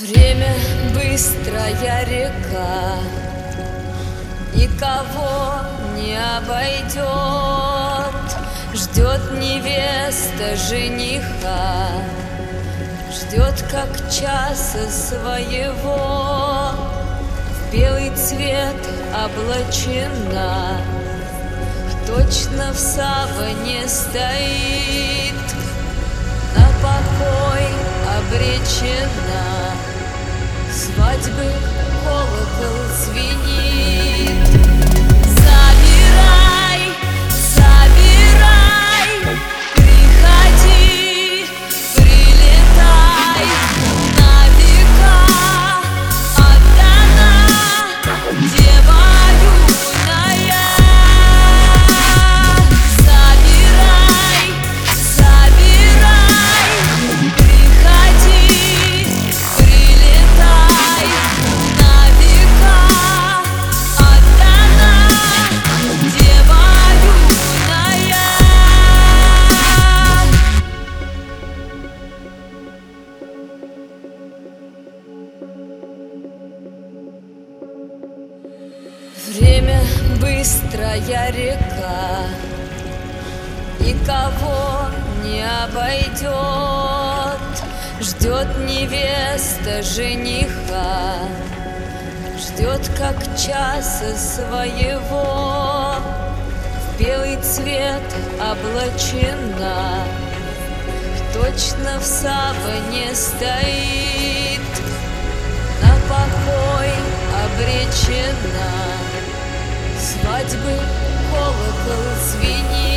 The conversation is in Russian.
Время быстрая река Никого не обойдет Ждет невеста жениха Ждет как часа своего. Белый цвет облачена Точно в саване стоит На покой обречена Свадьбы колокол звенит Время быстрая река Никого не обойдет Ждет невеста жениха Ждет как часа своего. В белый цвет облачена Точно в саване стоит. На покой обречена Свадьбы колокол звенит